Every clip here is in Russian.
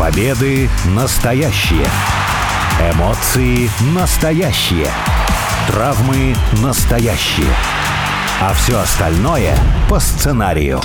Победы настоящие. Эмоции настоящие. Травмы настоящие. А все остальное по сценарию.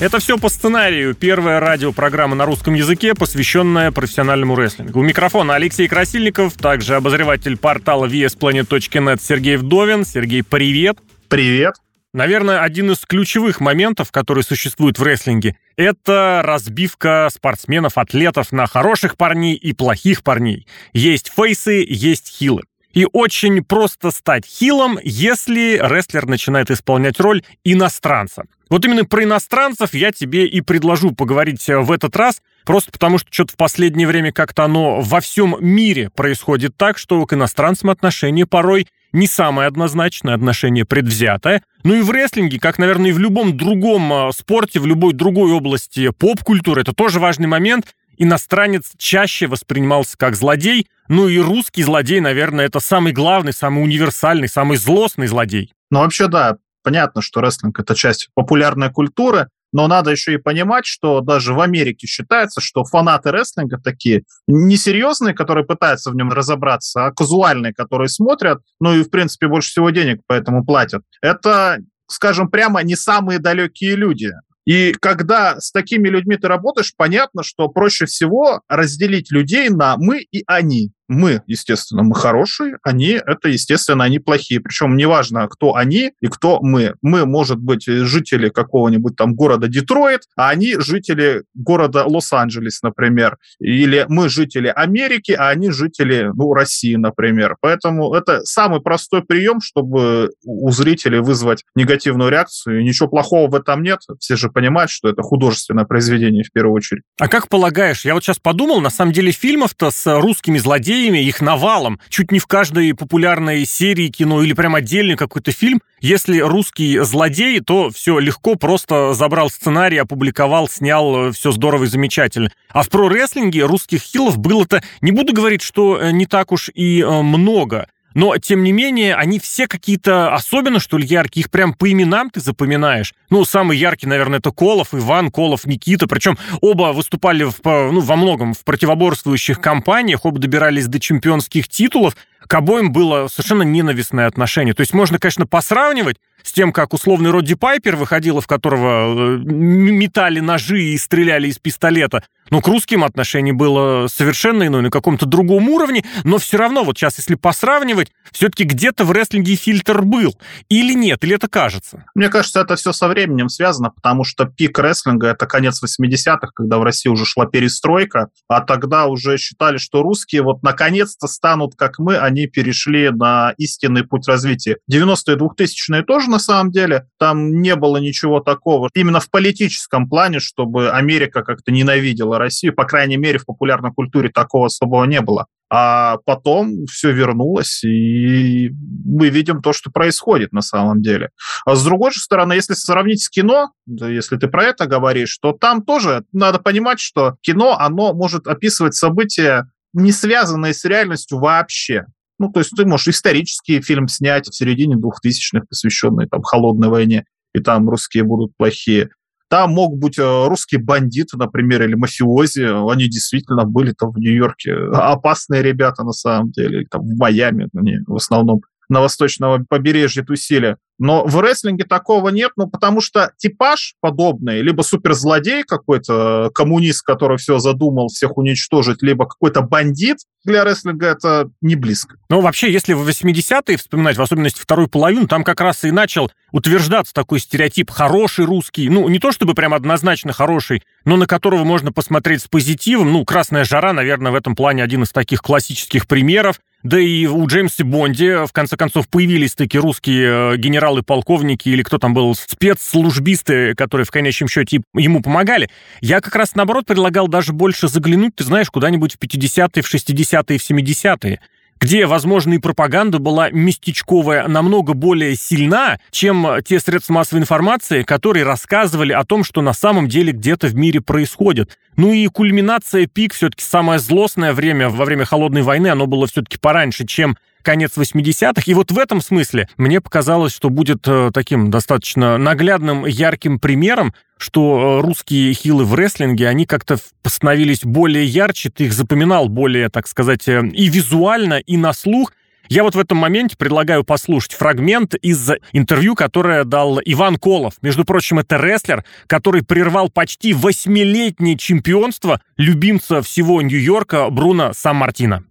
Это все по сценарию. Первая радиопрограмма на русском языке, посвященная профессиональному рестлингу. У микрофона Алексей Красильников, также обозреватель портала VSPlanet.net Сергей Вдовин. Сергей, привет. Привет. Наверное, один из ключевых моментов, который существует в рестлинге, это разбивка спортсменов, атлетов на хороших парней и плохих парней. Есть фейсы, есть хилы. И очень просто стать хилом, если рестлер начинает исполнять роль иностранца. Вот именно про иностранцев я тебе и предложу поговорить в этот раз, просто потому что что-то в последнее время как-то оно во всем мире происходит так, что к иностранцам отношение порой не самое однозначное, отношение предвзятое. Ну и в рестлинге, как, наверное, и в любом другом а, спорте, в любой другой области поп-культуры, это тоже важный момент. Иностранец чаще воспринимался как злодей, ну и русский злодей, наверное, это самый главный, самый универсальный, самый злостный злодей. Ну вообще да, понятно, что рестлинг это часть популярной культуры, но надо еще и понимать, что даже в Америке считается, что фанаты рестлинга такие несерьезные, которые пытаются в нем разобраться, а казуальные, которые смотрят, ну и, в принципе, больше всего денег поэтому платят. Это, скажем прямо, не самые далекие люди. И когда с такими людьми ты работаешь, понятно, что проще всего разделить людей на мы и они мы, естественно, мы хорошие, они, это, естественно, они плохие. Причем неважно, кто они и кто мы. Мы, может быть, жители какого-нибудь там города Детройт, а они жители города Лос-Анджелес, например. Или мы жители Америки, а они жители, ну, России, например. Поэтому это самый простой прием, чтобы у зрителей вызвать негативную реакцию. И ничего плохого в этом нет. Все же понимают, что это художественное произведение в первую очередь. А как полагаешь, я вот сейчас подумал, на самом деле фильмов-то с русскими злодеями злодеями, их навалом. Чуть не в каждой популярной серии кино или прям отдельный какой-то фильм. Если русский злодей, то все легко, просто забрал сценарий, опубликовал, снял, все здорово и замечательно. А в про-рестлинге русских хилов было-то, не буду говорить, что э, не так уж и э, много. Но, тем не менее, они все какие-то особенно, что ли, яркие. Их прям по именам ты запоминаешь. Ну, самый яркий, наверное, это Колов, Иван, Колов, Никита. Причем оба выступали в, ну, во многом в противоборствующих компаниях, оба добирались до чемпионских титулов. К обоим было совершенно ненавистное отношение. То есть можно, конечно, посравнивать с тем, как условный Родди Пайпер выходила, в которого э, метали ножи и стреляли из пистолета. Но к русским отношение было совершенно иное, на каком-то другом уровне. Но все равно, вот сейчас, если посравнивать, все-таки где-то в рестлинге фильтр был. Или нет, или это кажется? Мне кажется, это все со временем связано, потому что пик рестлинга — это конец 80-х, когда в России уже шла перестройка, а тогда уже считали, что русские вот наконец-то станут как мы, они перешли на истинный путь развития. 90-е, 2000-е тоже на самом деле. Там не было ничего такого. Именно в политическом плане, чтобы Америка как-то ненавидела Россию. По крайней мере, в популярной культуре такого особого не было. А потом все вернулось, и мы видим то, что происходит на самом деле. А с другой же стороны, если сравнить с кино, если ты про это говоришь, то там тоже надо понимать, что кино, оно может описывать события, не связанные с реальностью вообще. Ну, то есть ты можешь исторический фильм снять в середине 2000-х, посвященный там холодной войне, и там русские будут плохие. Там могут быть э, русские бандиты, например, или мафиози. Они действительно были там в Нью-Йорке. Опасные ребята на самом деле. Там в Майами они в основном на восточном побережье тусили. Но в рестлинге такого нет, ну, потому что типаж подобный, либо суперзлодей какой-то, коммунист, который все задумал всех уничтожить, либо какой-то бандит, для рестлинга это не близко. Ну, вообще, если в 80-е вспоминать, в особенности вторую половину, там как раз и начал утверждаться такой стереотип «хороший русский». Ну, не то чтобы прям однозначно хороший, но на которого можно посмотреть с позитивом. Ну, «Красная жара», наверное, в этом плане один из таких классических примеров. Да и у Джеймса Бонди, в конце концов, появились такие русские э, генералы, полковники или кто там был, спецслужбисты, которые в конечном счете ему помогали. Я как раз, наоборот, предлагал даже больше заглянуть, ты знаешь, куда-нибудь в 50-е, в 60-е, в 70-е где, возможно, и пропаганда была местечковая намного более сильна, чем те средства массовой информации, которые рассказывали о том, что на самом деле где-то в мире происходит. Ну и кульминация, пик, все-таки самое злостное время во время Холодной войны, оно было все-таки пораньше, чем конец 80-х. И вот в этом смысле мне показалось, что будет э, таким достаточно наглядным, ярким примером, что э, русские хилы в рестлинге, они как-то становились более ярче, ты их запоминал более, так сказать, э, и визуально, и на слух, я вот в этом моменте предлагаю послушать фрагмент из интервью, которое дал Иван Колов. Между прочим, это рестлер, который прервал почти восьмилетнее чемпионство любимца всего Нью-Йорка Бруно Сан-Мартина.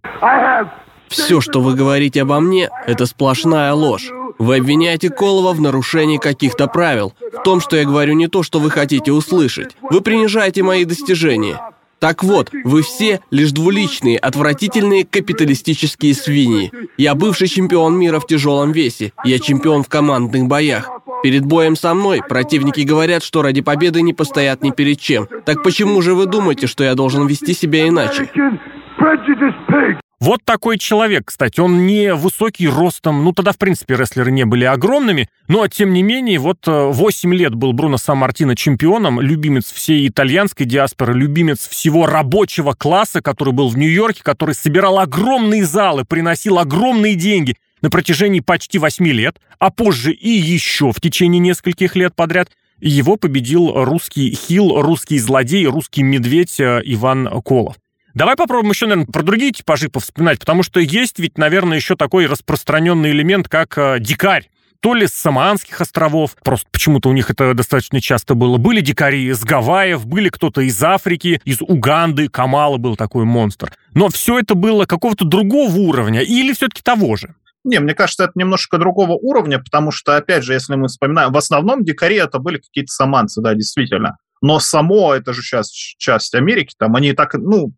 Все, что вы говорите обо мне, это сплошная ложь. Вы обвиняете Колова в нарушении каких-то правил, в том, что я говорю не то, что вы хотите услышать. Вы принижаете мои достижения. Так вот, вы все лишь двуличные, отвратительные капиталистические свиньи. Я бывший чемпион мира в тяжелом весе. Я чемпион в командных боях. Перед боем со мной противники говорят, что ради победы не постоят ни перед чем. Так почему же вы думаете, что я должен вести себя иначе? Вот такой человек, кстати, он не высокий ростом, ну тогда, в принципе, рестлеры не были огромными, но, тем не менее, вот 8 э, лет был Бруно Сан-Мартино чемпионом, любимец всей итальянской диаспоры, любимец всего рабочего класса, который был в Нью-Йорке, который собирал огромные залы, приносил огромные деньги на протяжении почти 8 лет, а позже и еще в течение нескольких лет подряд – его победил русский хил, русский злодей, русский медведь э, Иван Колов. Давай попробуем еще, наверное, про другие типажи повспоминать, потому что есть ведь, наверное, еще такой распространенный элемент, как э, дикарь то ли с Самоанских островов, просто почему-то у них это достаточно часто было. Были дикари из Гавайев, были кто-то из Африки, из Уганды, Камала был такой монстр. Но все это было какого-то другого уровня или все-таки того же? Не, мне кажется, это немножко другого уровня, потому что, опять же, если мы вспоминаем, в основном дикари это были какие-то саманцы, да, действительно. Но само, это же сейчас часть Америки, там они так, ну,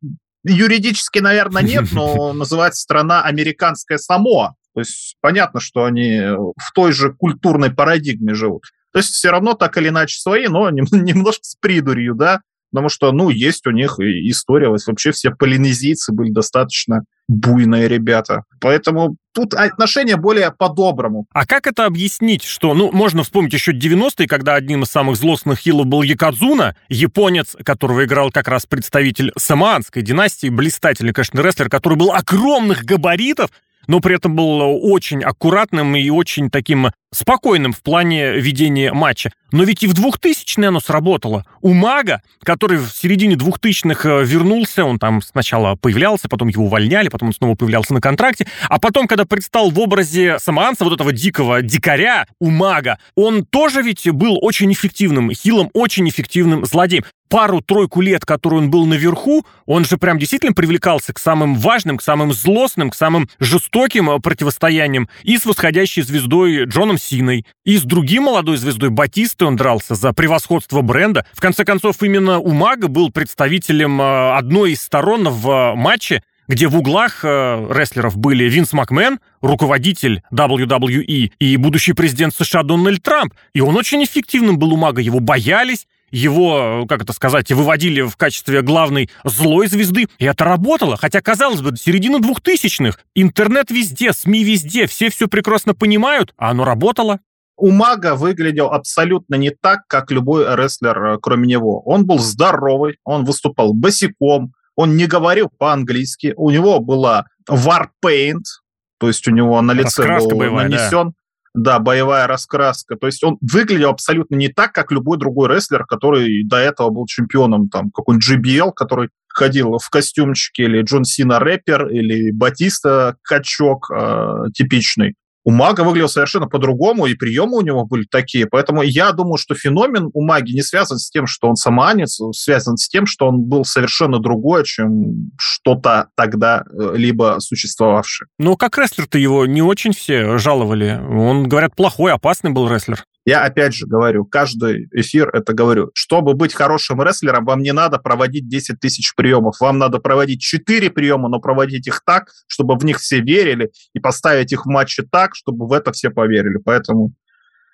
юридически, наверное, нет, но называется страна американская Самоа. То есть понятно, что они в той же культурной парадигме живут. То есть все равно так или иначе свои, но немножко с придурью, да, потому что, ну, есть у них история, вообще все полинезийцы были достаточно буйные ребята. Поэтому тут отношение более по-доброму. А как это объяснить, что, ну, можно вспомнить еще 90-е, когда одним из самых злостных хилов был Якадзуна, японец, которого играл как раз представитель самоанской династии, блистательный, конечно, рестлер, который был огромных габаритов, но при этом был очень аккуратным и очень таким спокойным в плане ведения матча. Но ведь и в 2000-е оно сработало. У Мага, который в середине 2000-х э, вернулся, он там сначала появлялся, потом его увольняли, потом он снова появлялся на контракте, а потом, когда предстал в образе самоанца, вот этого дикого дикаря у Мага, он тоже ведь был очень эффективным хилом, очень эффективным злодеем пару-тройку лет, который он был наверху, он же прям действительно привлекался к самым важным, к самым злостным, к самым жестоким э, противостояниям и с восходящей звездой Джоном Синой, и с другим молодой звездой Батистой он дрался за превосходство бренда. В конце концов, именно у Мага был представителем э, одной из сторон в э, матче, где в углах э, рестлеров были Винс Макмен, руководитель WWE, и будущий президент США Дональд Трамп. И он очень эффективным был у мага, его боялись, его, как это сказать, выводили в качестве главной злой звезды, и это работало. Хотя, казалось бы, середина двухтысячных, интернет везде, СМИ везде, все все прекрасно понимают, а оно работало. У Мага выглядел абсолютно не так, как любой рестлер, э, кроме него. Он был здоровый, он выступал босиком, он не говорил по-английски, у него была Warpaint, то есть у него на лице Раскраска был боевая, нанесен... Да да, боевая раскраска. То есть он выглядел абсолютно не так, как любой другой рестлер, который до этого был чемпионом, там, какой-нибудь GBL, который ходил в костюмчике, или Джон Сина рэпер, или Батиста качок э, типичный у мага выглядел совершенно по-другому, и приемы у него были такие. Поэтому я думаю, что феномен у маги не связан с тем, что он саманец, связан с тем, что он был совершенно другой, чем что-то тогда э, либо существовавшее. Ну, как рестлер-то его не очень все жаловали. Он, говорят, плохой, опасный был рестлер. Я опять же говорю, каждый эфир это говорю. Чтобы быть хорошим рестлером, вам не надо проводить 10 тысяч приемов. Вам надо проводить 4 приема, но проводить их так, чтобы в них все верили, и поставить их в матче так, чтобы в это все поверили. Поэтому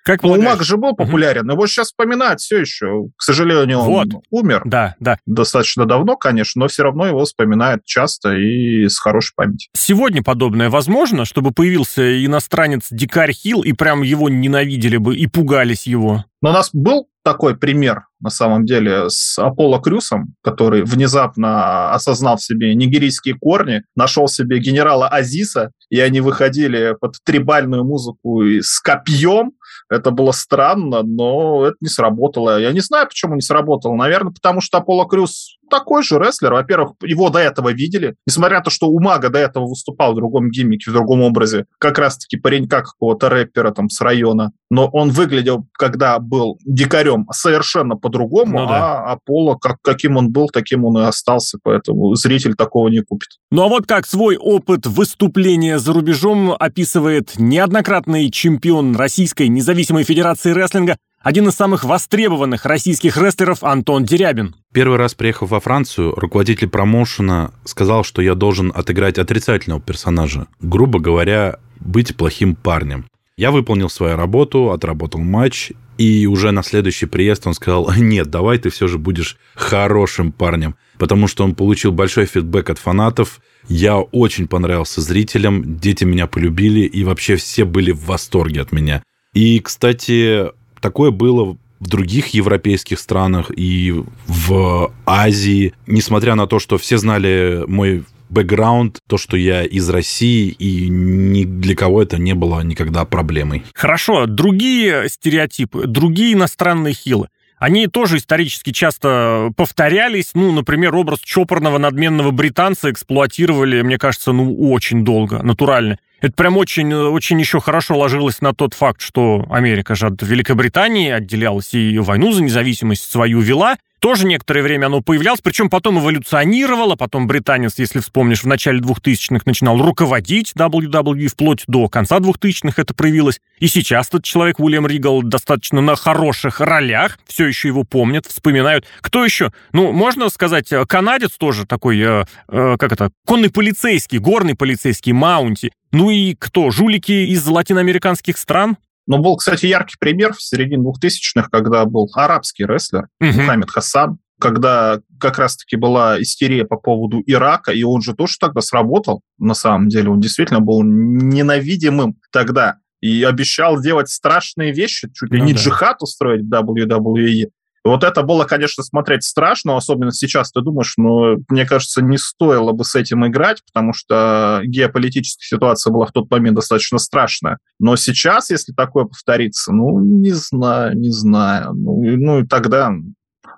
Как Ну, полагаешь? Же был популярен, но его сейчас вспоминают все еще. К сожалению, он Вот. умер Да, да. достаточно давно, конечно, но все равно его вспоминают часто и с хорошей памятью. Сегодня подобное возможно, чтобы появился иностранец Дикарь Хилл, и прям его ненавидели бы и пугались его? Но у нас был такой пример, на самом деле, с Аполло Крюсом, который внезапно осознал в себе нигерийские корни, нашел себе генерала Азиса, и они выходили под трибальную музыку и с копьем. Это было странно, но это не сработало. Я не знаю, почему не сработало. Наверное, потому что Аполло Крюс такой же рестлер. Во-первых, его до этого видели. Несмотря на то, что у Мага до этого выступал в другом гиммике, в другом образе, как раз-таки паренька какого-то рэпера там с района. Но он выглядел, когда был дикарем, совершенно по-другому, Ну да. а Аполло, как, каким он был, таким он и остался. Поэтому зритель такого не купит. Ну а вот как свой опыт выступления за рубежом описывает неоднократный чемпион Российской независимой федерации рестлинга, один из самых востребованных российских рестлеров Антон Дерябин. Первый раз приехав во Францию, руководитель промоушена сказал, что я должен отыграть отрицательного персонажа. Грубо говоря, быть плохим парнем. Я выполнил свою работу, отработал матч, и уже на следующий приезд он сказал, нет, давай ты все же будешь хорошим парнем, потому что он получил большой фидбэк от фанатов, я очень понравился зрителям, дети меня полюбили, и вообще все были в восторге от меня. И, кстати, такое было в других европейских странах и в Азии, несмотря на то, что все знали мой бэкграунд, то, что я из России, и ни для кого это не было никогда проблемой. Хорошо, другие стереотипы, другие иностранные хилы, они тоже исторически часто повторялись. Ну, например, образ чопорного надменного британца эксплуатировали, мне кажется, ну, очень долго, натурально. Это прям очень, очень еще хорошо ложилось на тот факт, что Америка же от Великобритании отделялась и войну за независимость свою вела. Тоже некоторое время оно появлялось, причем потом эволюционировало, потом британец, если вспомнишь, в начале 2000-х начинал руководить WWE, вплоть до конца 2000-х это проявилось. И сейчас этот человек, Уильям Ригал, достаточно на хороших ролях, все еще его помнят, вспоминают. Кто еще? Ну, можно сказать, э, канадец тоже такой, э, э, как это, конный полицейский, горный полицейский, Маунти. Ну и кто? Жулики из латиноамериканских стран? Но был, кстати, яркий пример в середине 2000-х, когда был арабский рестлер Мгм. Мухаммед Хасан, когда как раз-таки была истерия по поводу Ирака, и он же тоже тогда сработал, на самом деле. Он действительно был ненавидимым тогда и обещал делать страшные вещи, чуть ли Ну не да. джихад устроить в WWE. Вот это было, конечно, смотреть страшно, особенно сейчас ты думаешь, но мне кажется, не стоило бы с этим играть, потому что геополитическая ситуация была в тот момент достаточно страшная. Но сейчас, если такое повторится, ну, не знаю, не знаю. Ну, ну и тогда,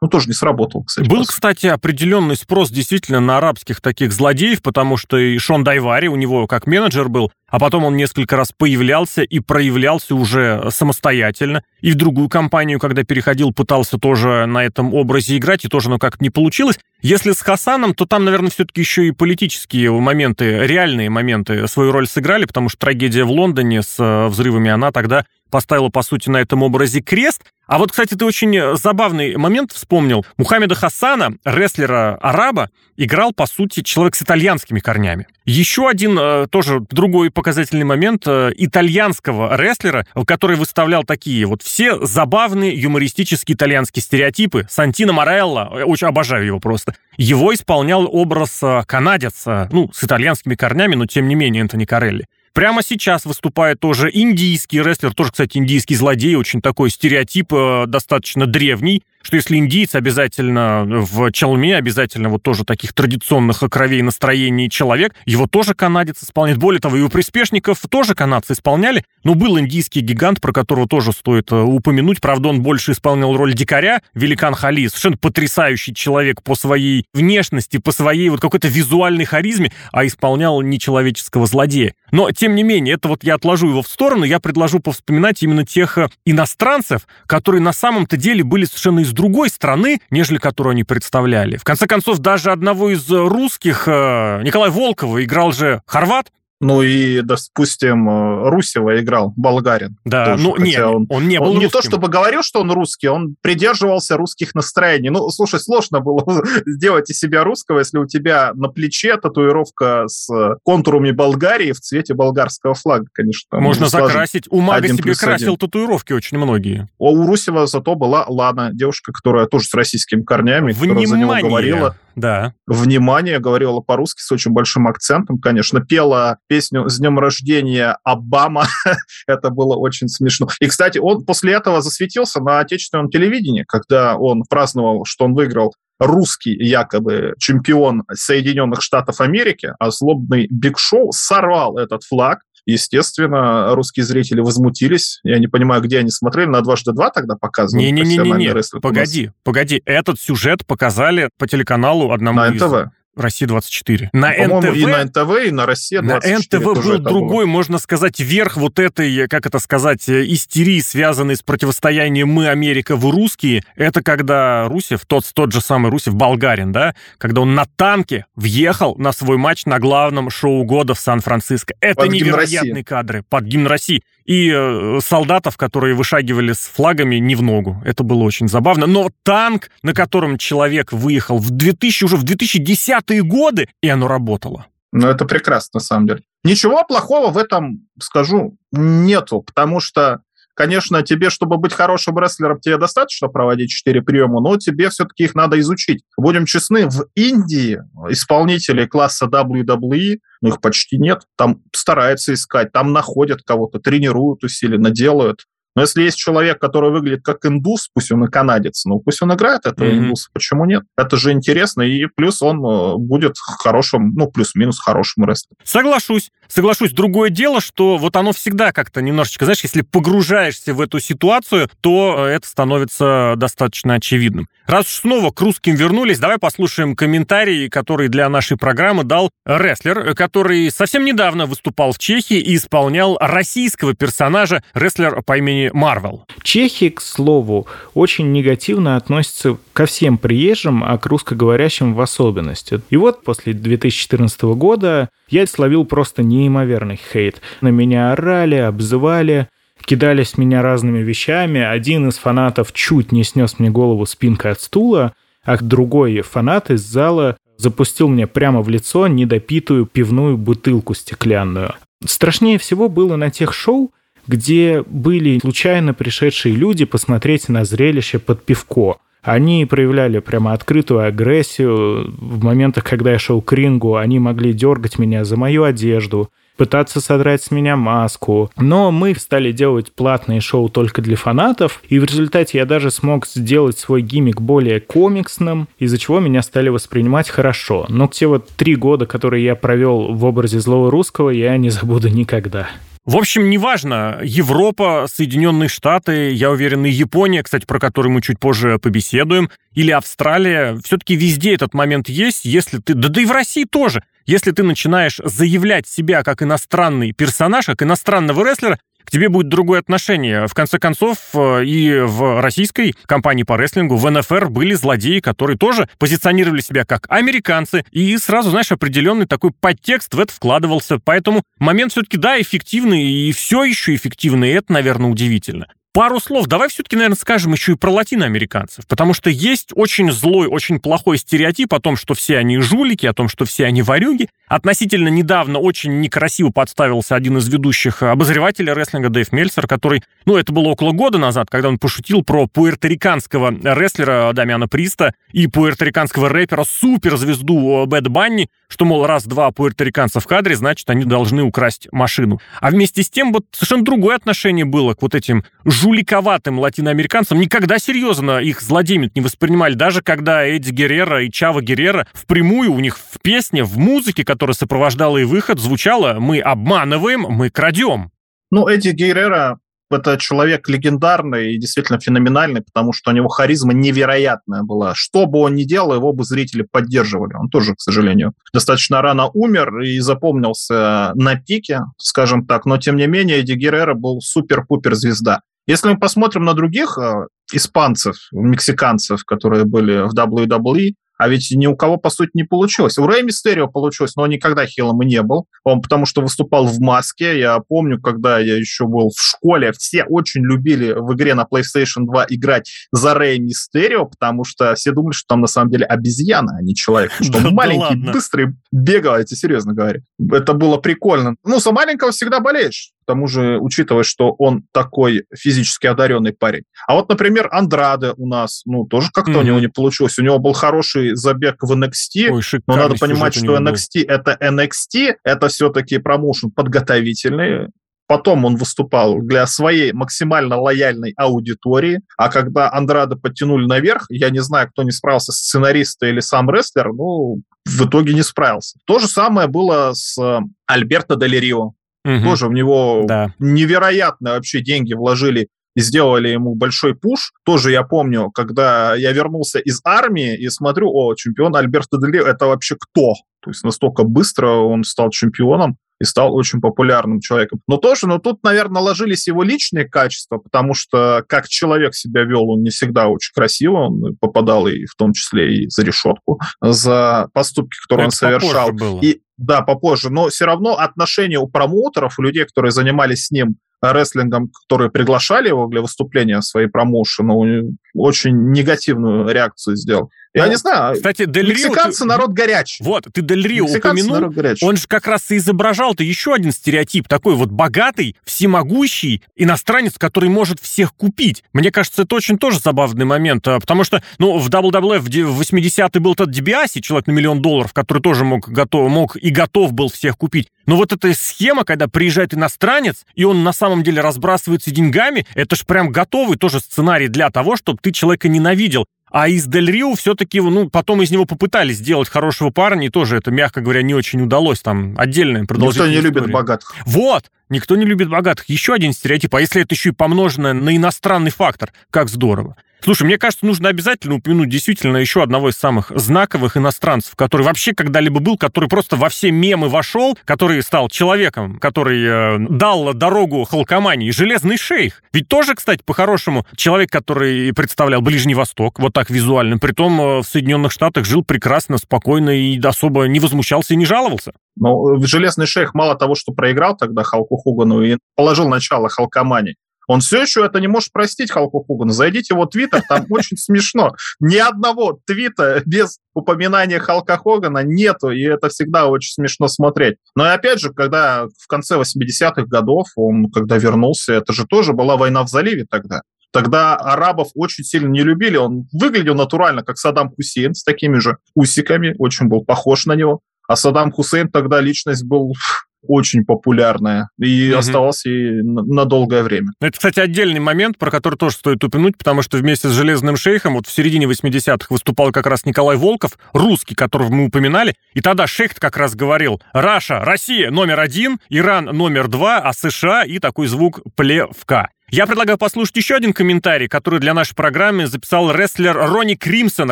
ну, тоже не сработал, кстати. Был, по сути. кстати, определенный спрос действительно на арабских таких злодеев, потому что и Шон Дайвари у него как менеджер был, а потом он несколько раз появлялся и проявлялся уже самостоятельно. И в другую компанию, когда переходил, пытался тоже на этом образе играть, и тоже, ну, как-то не получилось. Если с Хасаном, то там, наверное, все-таки еще и политические моменты, реальные моменты свою роль сыграли, потому что трагедия в Лондоне с э, взрывами, она тогда поставила, по сути, на этом образе крест. А вот, кстати, ты очень э, забавный момент вспомнил. Мухаммеда Хасана, рестлера-араба, играл, по сути, человек с итальянскими корнями. Еще один, э, тоже другой показательный момент э, итальянского рестлера, который выставлял такие вот все забавные юмористические итальянские стереотипы. Сантино Морелло, э, очень обожаю его просто. Его исполнял образ канадеца, ну, с итальянскими корнями, но тем не менее Энтони Карелли. Прямо сейчас выступает тоже индийский рестлер, тоже, кстати, индийский злодей, очень такой стереотип э, достаточно древний, что если индийец обязательно в чалме, обязательно вот тоже таких традиционных кровей настроений человек, его тоже канадец исполняет. Более того, и у приспешников тоже канадцы исполняли, но был индийский гигант, про которого тоже стоит э, упомянуть. Правда, он больше исполнял роль дикаря, великан Хали, совершенно потрясающий человек по своей внешности, по своей вот какой-то визуальной харизме, а исполнял нечеловеческого злодея. Но, тем не менее, это вот я отложу его в сторону, я предложу повспоминать именно тех э, иностранцев, которые на самом-то деле были совершенно из другой страны, нежели которую они представляли. В конце концов, даже одного из э, русских, э, Николая Волкова, играл же хорват, Ну и, допустим, э, Русева играл болгарин. Да, тоже, ну нет, он, он не был он русским. не то чтобы говорил, что он русский, он придерживался русских настроений. Ну, слушай, сложно было сделать из себя русского, если у тебя на плече татуировка с контурами Болгарии в цвете болгарского флага, конечно. Можно закрасить. У мага себе красил один. татуировки очень многие. А у Русева зато была Лана, девушка, которая тоже с российскими корнями, Внимание! которая за него говорила. Да. Внимание, говорила по-русски с очень большим акцентом, конечно, пела песню «С днем рождения Обама». Это было очень смешно. И, кстати, он после этого засветился на отечественном телевидении, когда он праздновал, что он выиграл русский якобы чемпион Соединенных Штатов Америки, а злобный Биг Шоу сорвал этот флаг, Естественно, русские зрители возмутились. Я не понимаю, где они смотрели. На дважды два тогда показывали? Не-не-не, погоди, погоди. Этот сюжет показали по телеканалу одному на из... НТВ. Россия-24. На НТВ... и на НТВ, и на Россия-24 На НТВ был другой, было. можно сказать, верх вот этой, как это сказать, истерии, связанной с противостоянием «Мы, Америка, вы русские». Это когда Русев, тот, тот же самый Русев, болгарин, да, когда он на танке въехал на свой матч на главном шоу года в Сан-Франциско. Это под невероятные кадры под гимн России и э, солдатов, которые вышагивали с флагами не в ногу. Это было очень забавно. Но танк, на котором человек выехал в 2000, уже в 2010-е годы, и оно работало. Ну, это прекрасно, на самом деле. Ничего плохого в этом, скажу, нету, потому что Конечно, тебе, чтобы быть хорошим рестлером, тебе достаточно проводить 4 приема, но тебе все-таки их надо изучить. Будем честны, в Индии исполнители класса WWE, ну их почти нет, там стараются искать, там находят кого-то, тренируют усиленно, делают. Но если есть человек, который выглядит как индус, пусть он и канадец, ну пусть он играет этого mm-hmm. индуса, почему нет? Это же интересно, и плюс он э, будет хорошим, ну плюс-минус хорошим рестлером. Соглашусь. Соглашусь, другое дело, что вот оно всегда как-то немножечко, знаешь, если погружаешься в эту ситуацию, то это становится достаточно очевидным. Раз уж снова к русским вернулись, давай послушаем комментарий, который для нашей программы дал рестлер, который совсем недавно выступал в Чехии и исполнял российского персонажа, рестлер по имени Марвел. Чехи, к слову, очень негативно относятся ко всем приезжим, а к русскоговорящим в особенности. И вот после 2014 года я словил просто неимоверный хейт. На меня орали, обзывали, кидались меня разными вещами. Один из фанатов чуть не снес мне голову спинкой от стула, а другой фанат из зала запустил мне прямо в лицо недопитую пивную бутылку стеклянную. Страшнее всего было на тех шоу, где были случайно пришедшие люди посмотреть на зрелище под пивко. Они проявляли прямо открытую агрессию. В моментах, когда я шел к рингу, они могли дергать меня за мою одежду, пытаться содрать с меня маску. Но мы стали делать платные шоу только для фанатов, и в результате я даже смог сделать свой гиммик более комиксным, из-за чего меня стали воспринимать хорошо. Но те вот три года, которые я провел в образе злого русского, я не забуду никогда. В общем, неважно, Европа, Соединенные Штаты, я уверен, и Япония, кстати, про которую мы чуть позже побеседуем, или Австралия, все-таки везде этот момент есть, если ты, да, да и в России тоже, если ты начинаешь заявлять себя как иностранный персонаж, как иностранного рестлера, к тебе будет другое отношение. В конце концов, э, и в российской компании по рестлингу, в НФР были злодеи, которые тоже позиционировали себя как американцы, и сразу, знаешь, определенный такой подтекст в это вкладывался. Поэтому момент все-таки, да, эффективный, и все еще эффективный, и это, наверное, удивительно. Пару слов давай все-таки, наверное, скажем еще и про латиноамериканцев, потому что есть очень злой, очень плохой стереотип о том, что все они жулики, о том, что все они ворюги. Относительно недавно очень некрасиво подставился один из ведущих обозревателей рестлинга Дэйв Мельцер, который, ну, это было около года назад, когда он пошутил про пуэрториканского рестлера Дамиана Приста и пуэрториканского рэпера суперзвезду Бэд Банни, что, мол, раз-два пуэрториканца в кадре, значит, они должны украсть машину. А вместе с тем вот совершенно другое отношение было к вот этим жуликоватым латиноамериканцам никогда серьезно их злодеями не воспринимали, даже когда Эдди Геррера и Чава Геррера впрямую у них в песне, в музыке, которая сопровождала и выход, звучало «Мы обманываем, мы крадем». Ну, Эдди Геррера это человек легендарный и действительно феноменальный, потому что у него харизма невероятная была. Что бы он ни делал, его бы зрители поддерживали. Он тоже, к сожалению, достаточно рано умер и запомнился на пике, скажем так. Но, тем не менее, Эдди Геррера был супер-пупер звезда. Если мы посмотрим на других э, испанцев, мексиканцев, которые были в WWE, А ведь ни у кого, по сути, не получилось. У Рэй Мистерио получилось, но он никогда хилом и не был. Он потому что выступал в маске. Я помню, когда я еще был в школе, все очень любили в игре на PlayStation 2 играть за Рэй Мистерио, потому что все думали, что там на самом деле обезьяна, а не человек. Что он маленький, быстрый, бегал, я тебе серьезно говорю. Это было прикольно. Ну, за маленького всегда болеешь. К тому же, учитывая, что он такой физически одаренный парень. А вот, например, Андраде у нас, ну, тоже как-то mm-hmm. у него не получилось. У него был хороший забег в NXT, Ой, но надо понимать, что NXT это NXT, это все-таки промоушен подготовительный, Потом он выступал для своей максимально лояльной аудитории, а когда Андрада подтянули наверх, я не знаю, кто не справился, сценарист или сам рестлер, ну, в итоге не справился. То же самое было с э, Альберто Дель Рио. Угу. Тоже в него да. невероятно вообще деньги вложили и сделали ему большой пуш. Тоже я помню, когда я вернулся из армии и смотрю, о, чемпион Альберто Дель Рио, это вообще кто? То есть настолько быстро он стал чемпионом и стал очень популярным человеком. Но тоже, но тут, наверное, ложились его личные качества, потому что как человек себя вел, он не всегда очень красиво, он попадал и в том числе и за решетку, за поступки, которые Это он совершал. Было. И да, попозже, но все равно отношения у промоутеров, у людей, которые занимались с ним рестлингом, которые приглашали его для выступления в своей промоушену, очень негативную реакцию сделал. Я ну, не знаю. Кстати, Дель Рио... Мексиканцы ты... народ горячий. Вот, ты Дель Рио упомянул. Он же как раз и изображал-то еще один стереотип. Такой вот богатый, всемогущий иностранец, который может всех купить. Мне кажется, это очень тоже забавный момент. А, потому что, ну, в WWF в 80-й был тот Дебиаси, человек на миллион долларов, который тоже мог, готов, мог и готов был всех купить. Но вот эта схема, когда приезжает иностранец, и он на самом деле разбрасывается деньгами, это ж прям готовый тоже сценарий для того, чтобы ты человека ненавидел. А из Дель Рио все-таки, ну, потом из него попытались сделать хорошего парня, и тоже это, мягко говоря, не очень удалось. Там отдельная продолжительная Никто не история. любит богатых. Вот! Никто не любит богатых. Еще один стереотип. А если это еще и помноженное на иностранный фактор, как здорово. Слушай, мне кажется, нужно обязательно упомянуть действительно еще одного из самых знаковых иностранцев, который вообще когда-либо был, который просто во все мемы вошел, который стал человеком, который э, дал дорогу халкомании, Железный шейх. Ведь тоже, кстати, по-хорошему, человек, который представлял Ближний Восток, вот так визуально, притом э, в Соединенных Штатах жил прекрасно, спокойно и особо не возмущался и не жаловался. Но Железный шейх мало того, что проиграл тогда Халку Хугану и положил начало халкомании, он все еще это не может простить Халку Хугану. Зайдите в его твиттер, там очень смешно. Ни одного твита без упоминания Халка Хогана нету, и это всегда очень смешно смотреть. Но и опять же, когда в конце 80-х годов он, когда вернулся, это же тоже была война в заливе тогда. Тогда арабов очень сильно не любили. Он выглядел натурально, как Саддам Хусейн, с такими же усиками, очень был похож на него. А Саддам Хусейн тогда личность был очень популярная и угу. оставался и на долгое время. Это, кстати, отдельный момент, про который тоже стоит упомянуть, потому что вместе с Железным Шейхом вот в середине 80-х выступал как раз Николай Волков, русский, которого мы упоминали, и тогда Шейх как раз говорил «Russia, Россия номер один, Иран номер два, а США» и такой звук «плевка». Я предлагаю послушать еще один комментарий, который для нашей программы записал рестлер Ронни Кримсон,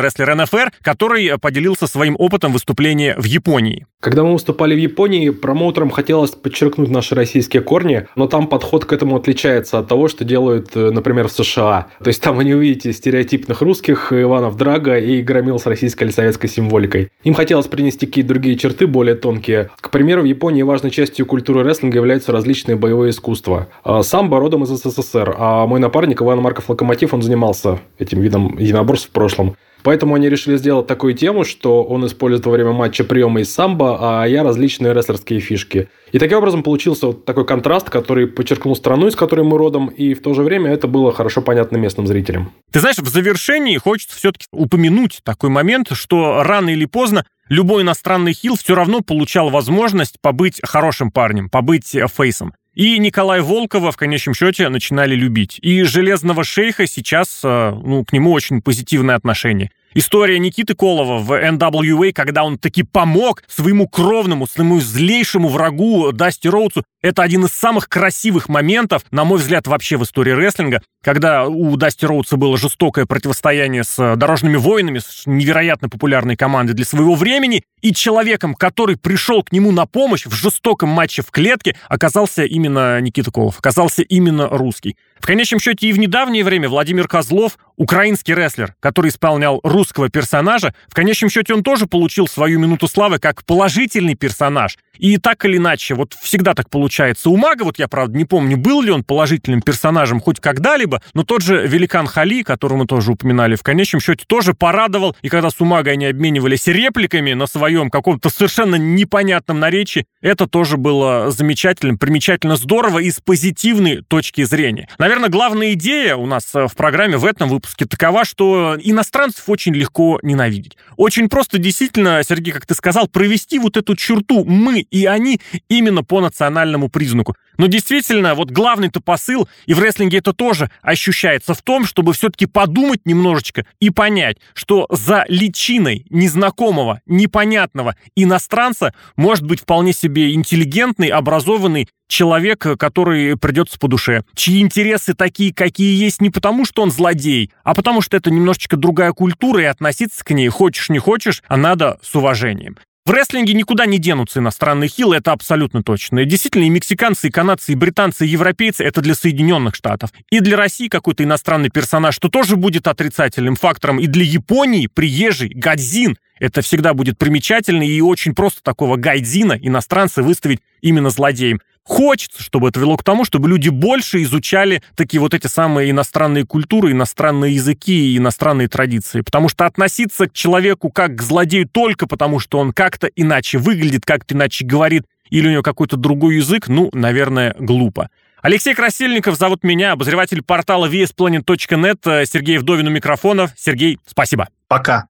рестлер НФР, который поделился своим опытом выступления в Японии. Когда мы выступали в Японии, промоутерам хотелось подчеркнуть наши российские корни, но там подход к этому отличается от того, что делают, э, например, в США. То есть там вы не увидите стереотипных русских Иванов Драга и громил с российской или советской символикой. Им хотелось принести какие-то другие черты, более тонкие. К примеру, в Японии важной частью культуры рестлинга являются различные боевые искусства. А самбо родом из СССР, а мой напарник Иван Марков Локомотив, он занимался этим видом единоборств в прошлом. Поэтому они решили сделать такую тему, что он использует во время матча приемы из самбо, а я различные рестлерские фишки. И таким образом получился вот такой контраст, который подчеркнул страну, из которой мы родом, и в то же время это было хорошо понятно местным зрителям. Ты знаешь, в завершении хочется все-таки упомянуть такой момент, что рано или поздно любой иностранный хил все равно получал возможность побыть хорошим парнем, побыть фейсом. И Николая Волкова в конечном счете начинали любить. И Железного Шейха сейчас, э, ну, к нему очень позитивное отношение. История Никиты Колова в NWA, когда он таки помог своему кровному, своему злейшему врагу Дасти Роудсу, это один из самых красивых моментов, на мой взгляд, вообще в истории рестлинга, когда у Дасти Роудса было жестокое противостояние с дорожными воинами, с невероятно популярной командой для своего времени, и человеком, который пришел к нему на помощь в жестоком матче в клетке, оказался именно Никита Колов, оказался именно русский. В конечном счете и в недавнее время Владимир Козлов украинский рестлер, который исполнял русского персонажа, в конечном счете он тоже получил свою минуту славы как положительный персонаж. И так или иначе, вот всегда так получается. У Мага, вот я, правда, не помню, был ли он положительным персонажем хоть когда-либо, но тот же великан Хали, которого мы тоже упоминали, в конечном счете тоже порадовал. И когда с Умага они обменивались репликами на своем каком-то совершенно непонятном наречии, это тоже было замечательным, примечательно здорово и с позитивной точки зрения. Наверное, главная идея у нас э, в программе в этом выпуске такова, что иностранцев очень легко ненавидеть. Очень просто, действительно, Сергей, как ты сказал, провести вот эту черту «мы» и «они» именно по национальному признаку. Но действительно, вот главный-то посыл, и в рестлинге это тоже ощущается в том, чтобы все-таки подумать немножечко и понять, что за личиной незнакомого, непонятного иностранца может быть вполне себе интеллигентный, образованный человек, который придется по душе, чьи интересы такие, какие есть, не потому, что он злодей, а потому, что это немножечко другая культура, и относиться к ней, хочешь не хочешь, а надо с уважением. В рестлинге никуда не денутся иностранные хилы, это абсолютно точно. И действительно, и мексиканцы, и канадцы, и британцы, и европейцы — это для Соединенных Штатов. И для России какой-то иностранный персонаж, что тоже будет отрицательным фактором. И для Японии приезжий Гадзин — это всегда будет примечательно и очень просто такого гайдзина иностранца выставить именно злодеем. Хочется, чтобы это вело к тому, чтобы люди больше изучали такие вот эти самые иностранные культуры, иностранные языки и иностранные традиции. Потому что относиться к человеку как к злодею только потому, что он как-то иначе выглядит, как-то иначе говорит, или у него какой-то другой язык, ну, наверное, глупо. Алексей Красильников зовут меня, обозреватель портала VSPlanet.net, Сергей Вдовин у микрофонов. Сергей, спасибо. Пока.